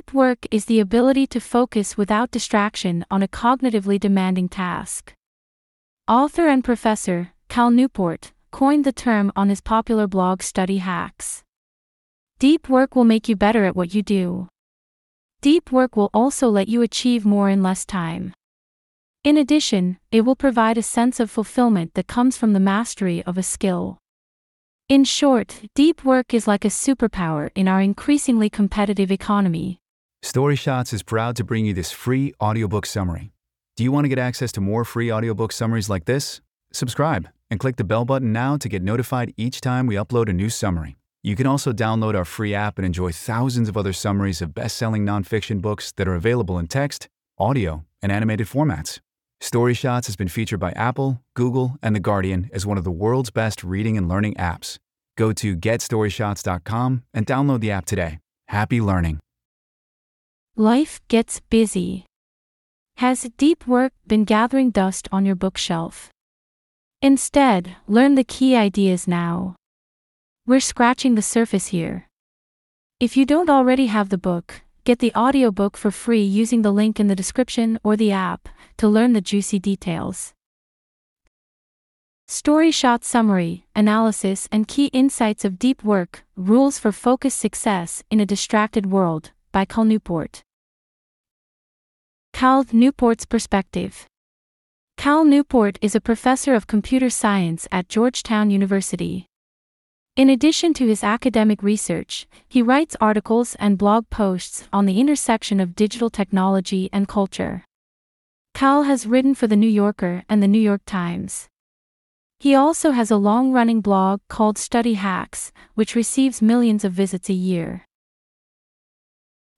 Deep work is the ability to focus without distraction on a cognitively demanding task. Author and professor, Cal Newport, coined the term on his popular blog Study Hacks. Deep work will make you better at what you do. Deep work will also let you achieve more in less time. In addition, it will provide a sense of fulfillment that comes from the mastery of a skill. In short, deep work is like a superpower in our increasingly competitive economy. StoryShots is proud to bring you this free audiobook summary. Do you want to get access to more free audiobook summaries like this? Subscribe and click the bell button now to get notified each time we upload a new summary. You can also download our free app and enjoy thousands of other summaries of best selling nonfiction books that are available in text, audio, and animated formats. StoryShots has been featured by Apple, Google, and The Guardian as one of the world's best reading and learning apps. Go to getstoryshots.com and download the app today. Happy learning. Life gets busy. Has deep work been gathering dust on your bookshelf? Instead, learn the key ideas now. We're scratching the surface here. If you don't already have the book, get the audiobook for free using the link in the description or the app to learn the juicy details. StoryShot summary, analysis, and key insights of deep work, rules for focused success in a distracted world, by Cal Newport. Cal Newport's perspective. Cal Newport is a professor of computer science at Georgetown University. In addition to his academic research, he writes articles and blog posts on the intersection of digital technology and culture. Cal has written for The New Yorker and The New York Times. He also has a long running blog called Study Hacks, which receives millions of visits a year.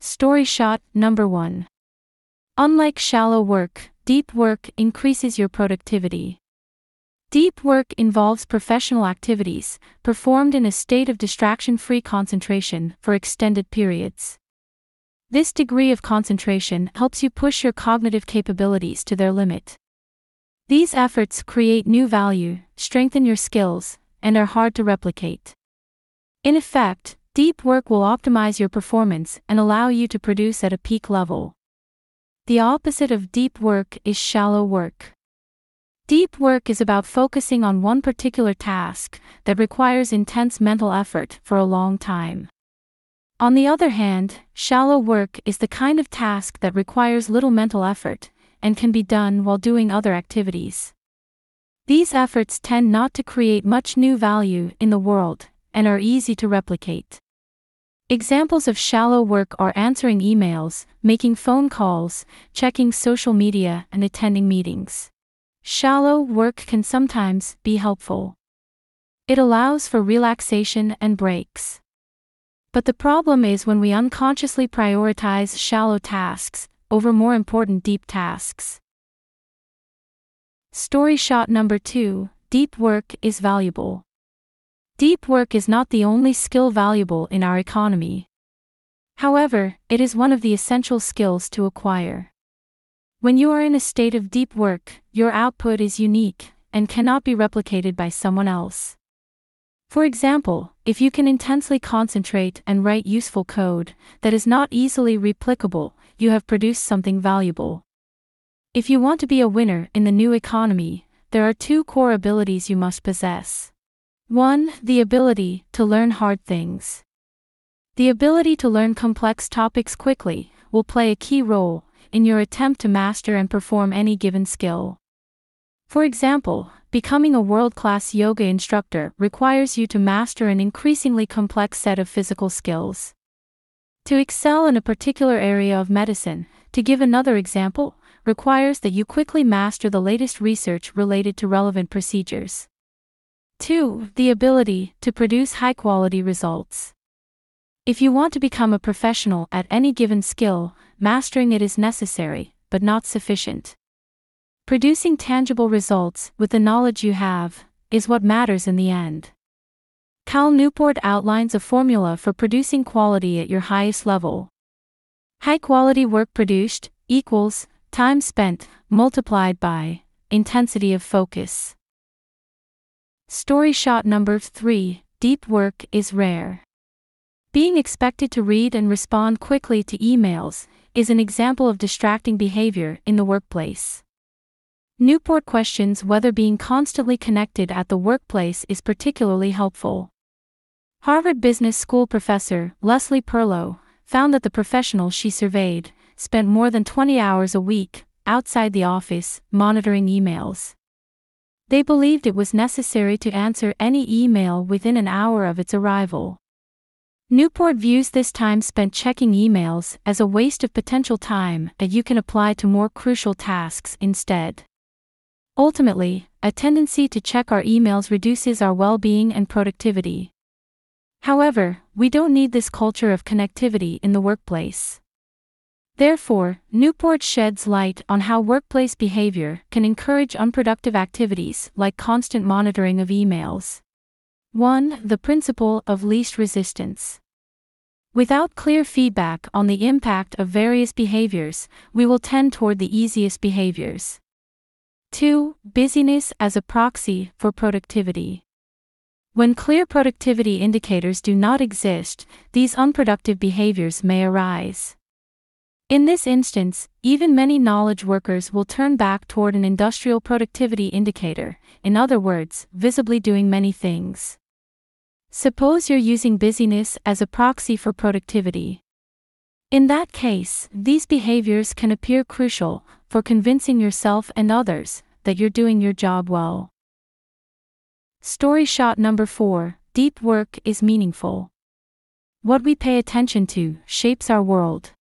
Story shot number 1. Unlike shallow work, deep work increases your productivity. Deep work involves professional activities, performed in a state of distraction free concentration for extended periods. This degree of concentration helps you push your cognitive capabilities to their limit. These efforts create new value, strengthen your skills, and are hard to replicate. In effect, deep work will optimize your performance and allow you to produce at a peak level. The opposite of deep work is shallow work. Deep work is about focusing on one particular task that requires intense mental effort for a long time. On the other hand, shallow work is the kind of task that requires little mental effort and can be done while doing other activities. These efforts tend not to create much new value in the world and are easy to replicate. Examples of shallow work are answering emails, making phone calls, checking social media, and attending meetings. Shallow work can sometimes be helpful. It allows for relaxation and breaks. But the problem is when we unconsciously prioritize shallow tasks over more important deep tasks. Story shot number 2 Deep work is valuable. Deep work is not the only skill valuable in our economy. However, it is one of the essential skills to acquire. When you are in a state of deep work, your output is unique and cannot be replicated by someone else. For example, if you can intensely concentrate and write useful code that is not easily replicable, you have produced something valuable. If you want to be a winner in the new economy, there are two core abilities you must possess. 1. The ability to learn hard things. The ability to learn complex topics quickly will play a key role in your attempt to master and perform any given skill. For example, Becoming a world class yoga instructor requires you to master an increasingly complex set of physical skills. To excel in a particular area of medicine, to give another example, requires that you quickly master the latest research related to relevant procedures. 2. The ability to produce high quality results. If you want to become a professional at any given skill, mastering it is necessary, but not sufficient. Producing tangible results with the knowledge you have is what matters in the end. Cal Newport outlines a formula for producing quality at your highest level. High quality work produced equals time spent multiplied by intensity of focus. Story shot number 3 Deep work is rare. Being expected to read and respond quickly to emails is an example of distracting behavior in the workplace. Newport questions whether being constantly connected at the workplace is particularly helpful. Harvard Business School professor Leslie Perlow found that the professionals she surveyed spent more than 20 hours a week outside the office monitoring emails. They believed it was necessary to answer any email within an hour of its arrival. Newport views this time spent checking emails as a waste of potential time that you can apply to more crucial tasks instead. Ultimately, a tendency to check our emails reduces our well being and productivity. However, we don't need this culture of connectivity in the workplace. Therefore, Newport sheds light on how workplace behavior can encourage unproductive activities like constant monitoring of emails. 1. The principle of least resistance. Without clear feedback on the impact of various behaviors, we will tend toward the easiest behaviors. 2. Busyness as a proxy for productivity. When clear productivity indicators do not exist, these unproductive behaviors may arise. In this instance, even many knowledge workers will turn back toward an industrial productivity indicator, in other words, visibly doing many things. Suppose you're using busyness as a proxy for productivity. In that case, these behaviors can appear crucial for convincing yourself and others that you're doing your job well. Story shot number 4 Deep work is meaningful. What we pay attention to shapes our world.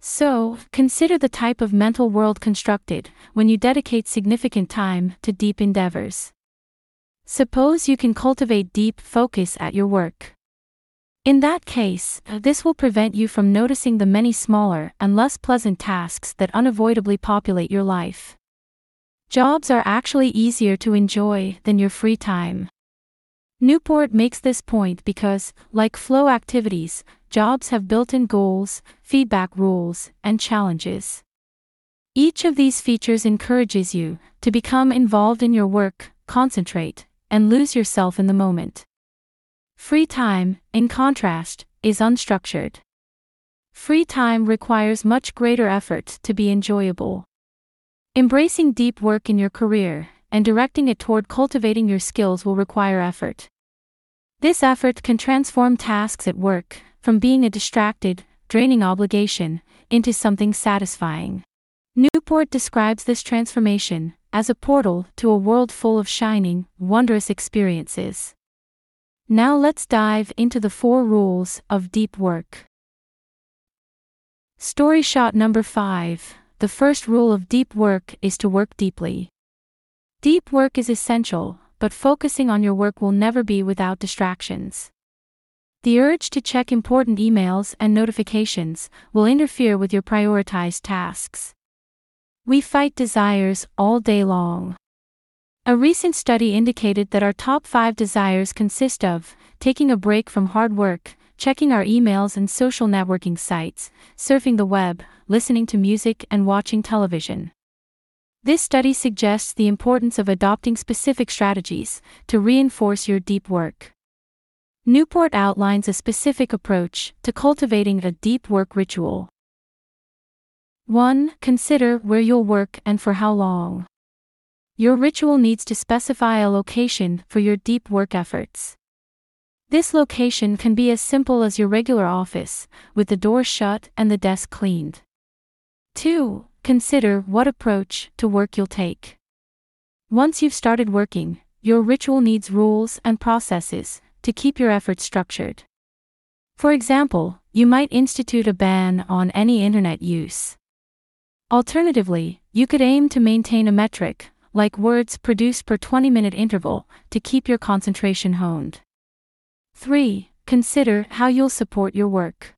So, consider the type of mental world constructed when you dedicate significant time to deep endeavors. Suppose you can cultivate deep focus at your work. In that case, this will prevent you from noticing the many smaller and less pleasant tasks that unavoidably populate your life. Jobs are actually easier to enjoy than your free time. Newport makes this point because, like flow activities, jobs have built in goals, feedback rules, and challenges. Each of these features encourages you to become involved in your work, concentrate, and lose yourself in the moment. Free time, in contrast, is unstructured. Free time requires much greater effort to be enjoyable. Embracing deep work in your career and directing it toward cultivating your skills will require effort. This effort can transform tasks at work from being a distracted, draining obligation into something satisfying. Newport describes this transformation as a portal to a world full of shining, wondrous experiences. Now let's dive into the four rules of deep work. Story shot number 5 The first rule of deep work is to work deeply. Deep work is essential, but focusing on your work will never be without distractions. The urge to check important emails and notifications will interfere with your prioritized tasks. We fight desires all day long. A recent study indicated that our top five desires consist of taking a break from hard work, checking our emails and social networking sites, surfing the web, listening to music, and watching television. This study suggests the importance of adopting specific strategies to reinforce your deep work. Newport outlines a specific approach to cultivating a deep work ritual. 1. Consider where you'll work and for how long. Your ritual needs to specify a location for your deep work efforts. This location can be as simple as your regular office, with the door shut and the desk cleaned. 2. Consider what approach to work you'll take. Once you've started working, your ritual needs rules and processes to keep your efforts structured. For example, you might institute a ban on any internet use. Alternatively, you could aim to maintain a metric, like words produced per 20 minute interval, to keep your concentration honed. 3. Consider how you'll support your work.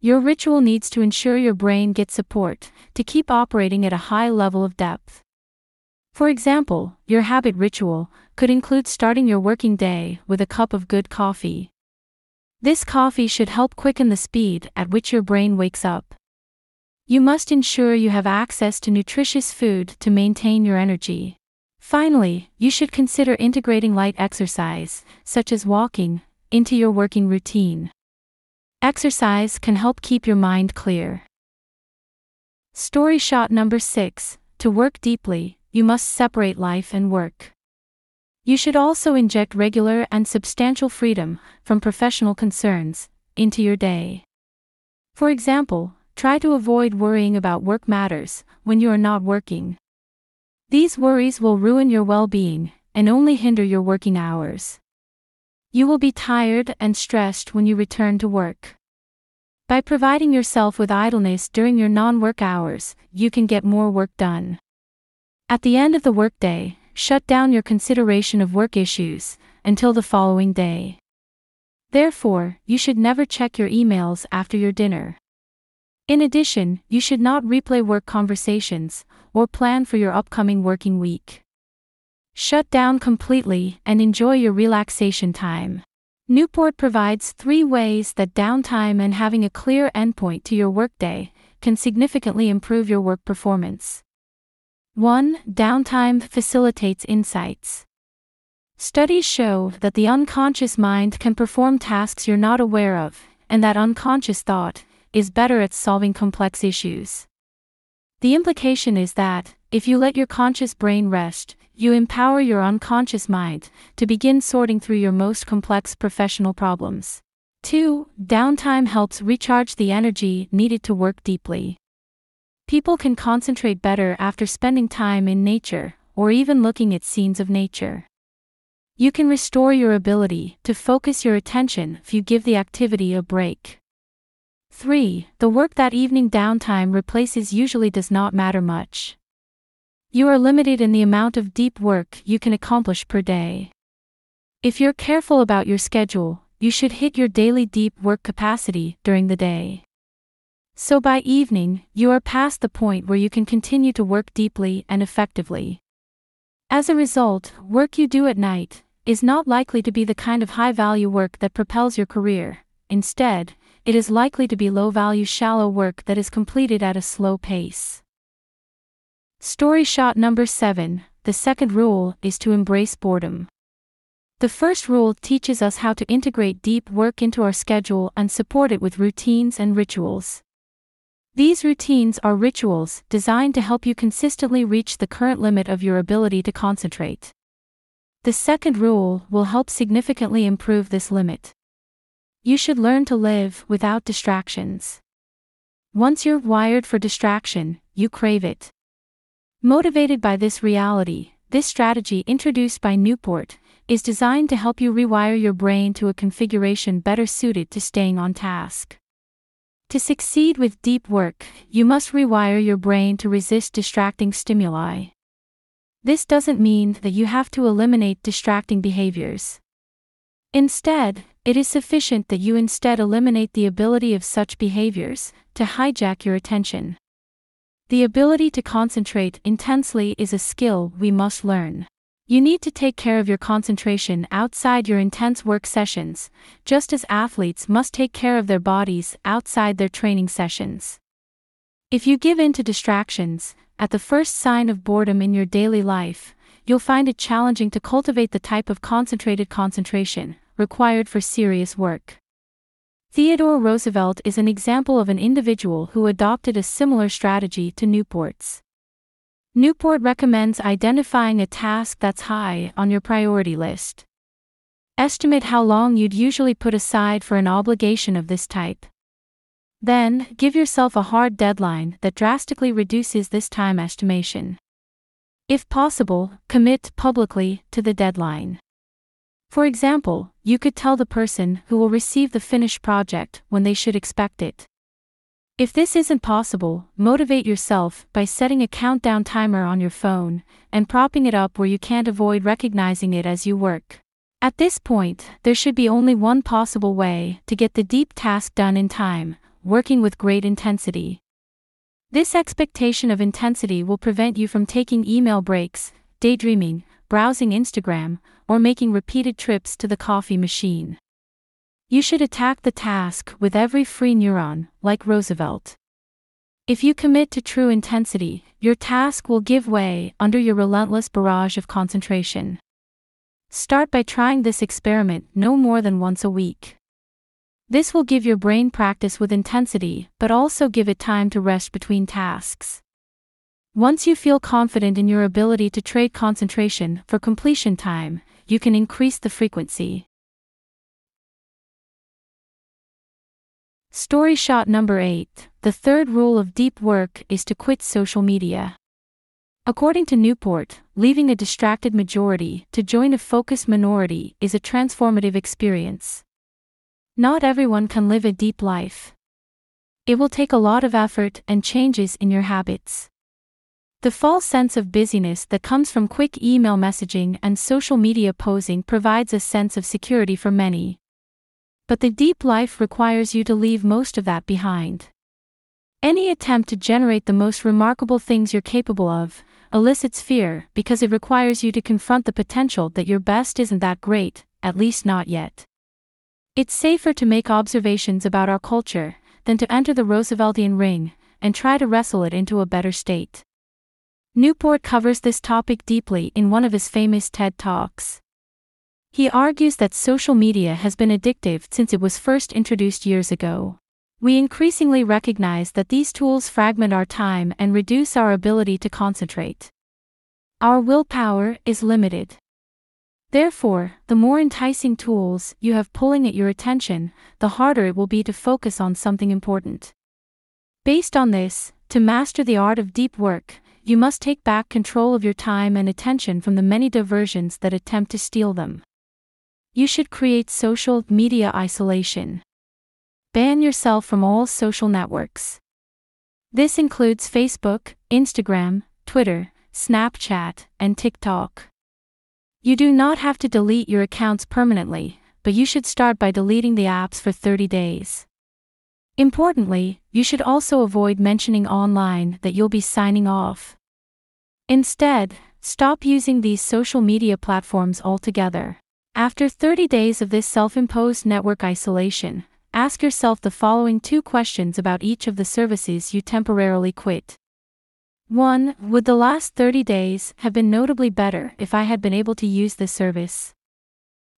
Your ritual needs to ensure your brain gets support to keep operating at a high level of depth. For example, your habit ritual could include starting your working day with a cup of good coffee. This coffee should help quicken the speed at which your brain wakes up. You must ensure you have access to nutritious food to maintain your energy. Finally, you should consider integrating light exercise, such as walking, into your working routine. Exercise can help keep your mind clear. Story shot number 6 To work deeply, you must separate life and work. You should also inject regular and substantial freedom from professional concerns into your day. For example, try to avoid worrying about work matters when you are not working. These worries will ruin your well being and only hinder your working hours. You will be tired and stressed when you return to work. By providing yourself with idleness during your non work hours, you can get more work done. At the end of the workday, shut down your consideration of work issues until the following day. Therefore, you should never check your emails after your dinner. In addition, you should not replay work conversations or plan for your upcoming working week. Shut down completely and enjoy your relaxation time. Newport provides three ways that downtime and having a clear endpoint to your workday can significantly improve your work performance. 1. Downtime facilitates insights. Studies show that the unconscious mind can perform tasks you're not aware of, and that unconscious thought is better at solving complex issues. The implication is that, if you let your conscious brain rest, you empower your unconscious mind to begin sorting through your most complex professional problems. 2. Downtime helps recharge the energy needed to work deeply. People can concentrate better after spending time in nature, or even looking at scenes of nature. You can restore your ability to focus your attention if you give the activity a break. 3. The work that evening downtime replaces usually does not matter much. You are limited in the amount of deep work you can accomplish per day. If you're careful about your schedule, you should hit your daily deep work capacity during the day. So by evening, you are past the point where you can continue to work deeply and effectively. As a result, work you do at night is not likely to be the kind of high value work that propels your career. Instead, it is likely to be low value shallow work that is completed at a slow pace. Story shot number 7 The second rule is to embrace boredom. The first rule teaches us how to integrate deep work into our schedule and support it with routines and rituals. These routines are rituals designed to help you consistently reach the current limit of your ability to concentrate. The second rule will help significantly improve this limit. You should learn to live without distractions. Once you're wired for distraction, you crave it. Motivated by this reality, this strategy introduced by Newport is designed to help you rewire your brain to a configuration better suited to staying on task. To succeed with deep work, you must rewire your brain to resist distracting stimuli. This doesn't mean that you have to eliminate distracting behaviors. Instead, it is sufficient that you instead eliminate the ability of such behaviors to hijack your attention. The ability to concentrate intensely is a skill we must learn. You need to take care of your concentration outside your intense work sessions, just as athletes must take care of their bodies outside their training sessions. If you give in to distractions, at the first sign of boredom in your daily life, you'll find it challenging to cultivate the type of concentrated concentration required for serious work. Theodore Roosevelt is an example of an individual who adopted a similar strategy to Newport's. Newport recommends identifying a task that's high on your priority list. Estimate how long you'd usually put aside for an obligation of this type. Then, give yourself a hard deadline that drastically reduces this time estimation. If possible, commit publicly to the deadline. For example, you could tell the person who will receive the finished project when they should expect it. If this isn't possible, motivate yourself by setting a countdown timer on your phone and propping it up where you can't avoid recognizing it as you work. At this point, there should be only one possible way to get the deep task done in time working with great intensity. This expectation of intensity will prevent you from taking email breaks, daydreaming, browsing Instagram, or making repeated trips to the coffee machine. You should attack the task with every free neuron, like Roosevelt. If you commit to true intensity, your task will give way under your relentless barrage of concentration. Start by trying this experiment no more than once a week. This will give your brain practice with intensity, but also give it time to rest between tasks. Once you feel confident in your ability to trade concentration for completion time, you can increase the frequency. Story shot number 8 The third rule of deep work is to quit social media. According to Newport, leaving a distracted majority to join a focused minority is a transformative experience. Not everyone can live a deep life. It will take a lot of effort and changes in your habits. The false sense of busyness that comes from quick email messaging and social media posing provides a sense of security for many. But the deep life requires you to leave most of that behind. Any attempt to generate the most remarkable things you're capable of elicits fear because it requires you to confront the potential that your best isn't that great, at least not yet. It's safer to make observations about our culture than to enter the Rooseveltian ring and try to wrestle it into a better state. Newport covers this topic deeply in one of his famous TED Talks. He argues that social media has been addictive since it was first introduced years ago. We increasingly recognize that these tools fragment our time and reduce our ability to concentrate. Our willpower is limited. Therefore, the more enticing tools you have pulling at your attention, the harder it will be to focus on something important. Based on this, to master the art of deep work, you must take back control of your time and attention from the many diversions that attempt to steal them. You should create social media isolation. Ban yourself from all social networks. This includes Facebook, Instagram, Twitter, Snapchat, and TikTok. You do not have to delete your accounts permanently, but you should start by deleting the apps for 30 days. Importantly, you should also avoid mentioning online that you'll be signing off. Instead, stop using these social media platforms altogether. After 30 days of this self imposed network isolation, Ask yourself the following two questions about each of the services you temporarily quit. 1. Would the last 30 days have been notably better if I had been able to use this service?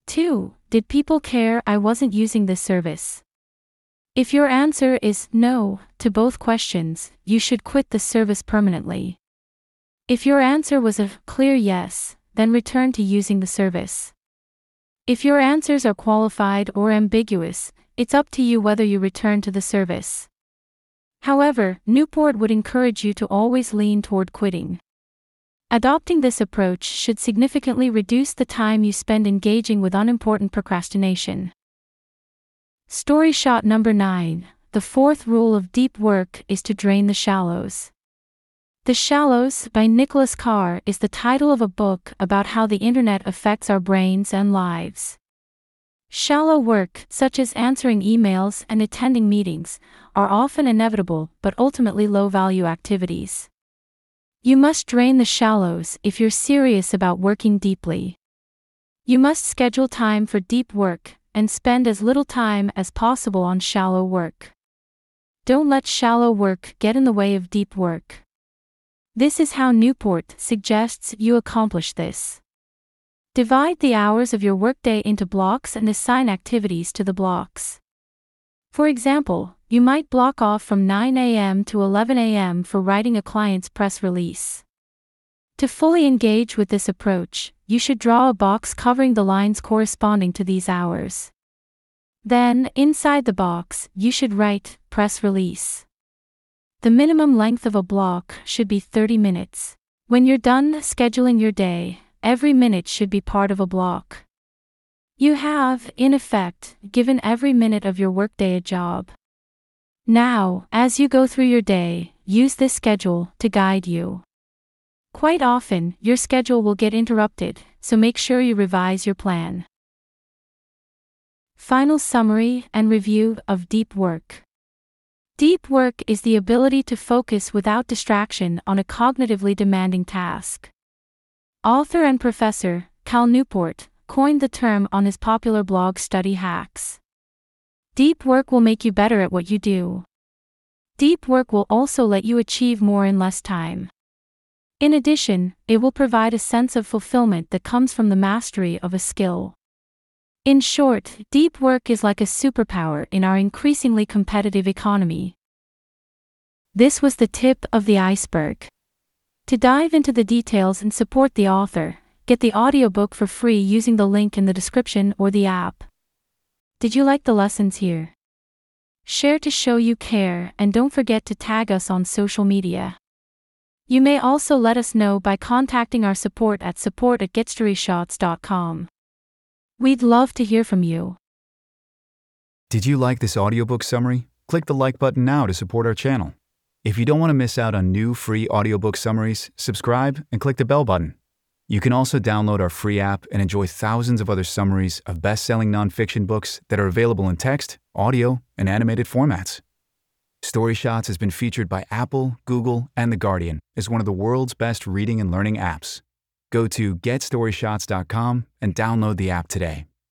2. Did people care I wasn't using this service? If your answer is no to both questions, you should quit the service permanently. If your answer was a clear yes, then return to using the service. If your answers are qualified or ambiguous, it's up to you whether you return to the service. However, Newport would encourage you to always lean toward quitting. Adopting this approach should significantly reduce the time you spend engaging with unimportant procrastination. Story shot number 9 The fourth rule of deep work is to drain the shallows. The Shallows by Nicholas Carr is the title of a book about how the internet affects our brains and lives. Shallow work, such as answering emails and attending meetings, are often inevitable but ultimately low value activities. You must drain the shallows if you're serious about working deeply. You must schedule time for deep work and spend as little time as possible on shallow work. Don't let shallow work get in the way of deep work. This is how Newport suggests you accomplish this. Divide the hours of your workday into blocks and assign activities to the blocks. For example, you might block off from 9 a.m. to 11 a.m. for writing a client's press release. To fully engage with this approach, you should draw a box covering the lines corresponding to these hours. Then, inside the box, you should write press release. The minimum length of a block should be 30 minutes. When you're done scheduling your day, every minute should be part of a block. You have, in effect, given every minute of your workday a job. Now, as you go through your day, use this schedule to guide you. Quite often, your schedule will get interrupted, so make sure you revise your plan. Final summary and review of deep work. Deep work is the ability to focus without distraction on a cognitively demanding task. Author and professor, Cal Newport, coined the term on his popular blog Study Hacks. Deep work will make you better at what you do. Deep work will also let you achieve more in less time. In addition, it will provide a sense of fulfillment that comes from the mastery of a skill. In short, deep work is like a superpower in our increasingly competitive economy. This was the tip of the iceberg. To dive into the details and support the author, get the audiobook for free using the link in the description or the app. Did you like the lessons here? Share to show you care and don't forget to tag us on social media. You may also let us know by contacting our support at support at getstoryshots.com. We'd love to hear from you. Did you like this audiobook summary? Click the like button now to support our channel. If you don't want to miss out on new free audiobook summaries, subscribe and click the bell button. You can also download our free app and enjoy thousands of other summaries of best selling nonfiction books that are available in text, audio, and animated formats. StoryShots has been featured by Apple, Google, and The Guardian as one of the world's best reading and learning apps. Go to getstoryshots.com and download the app today.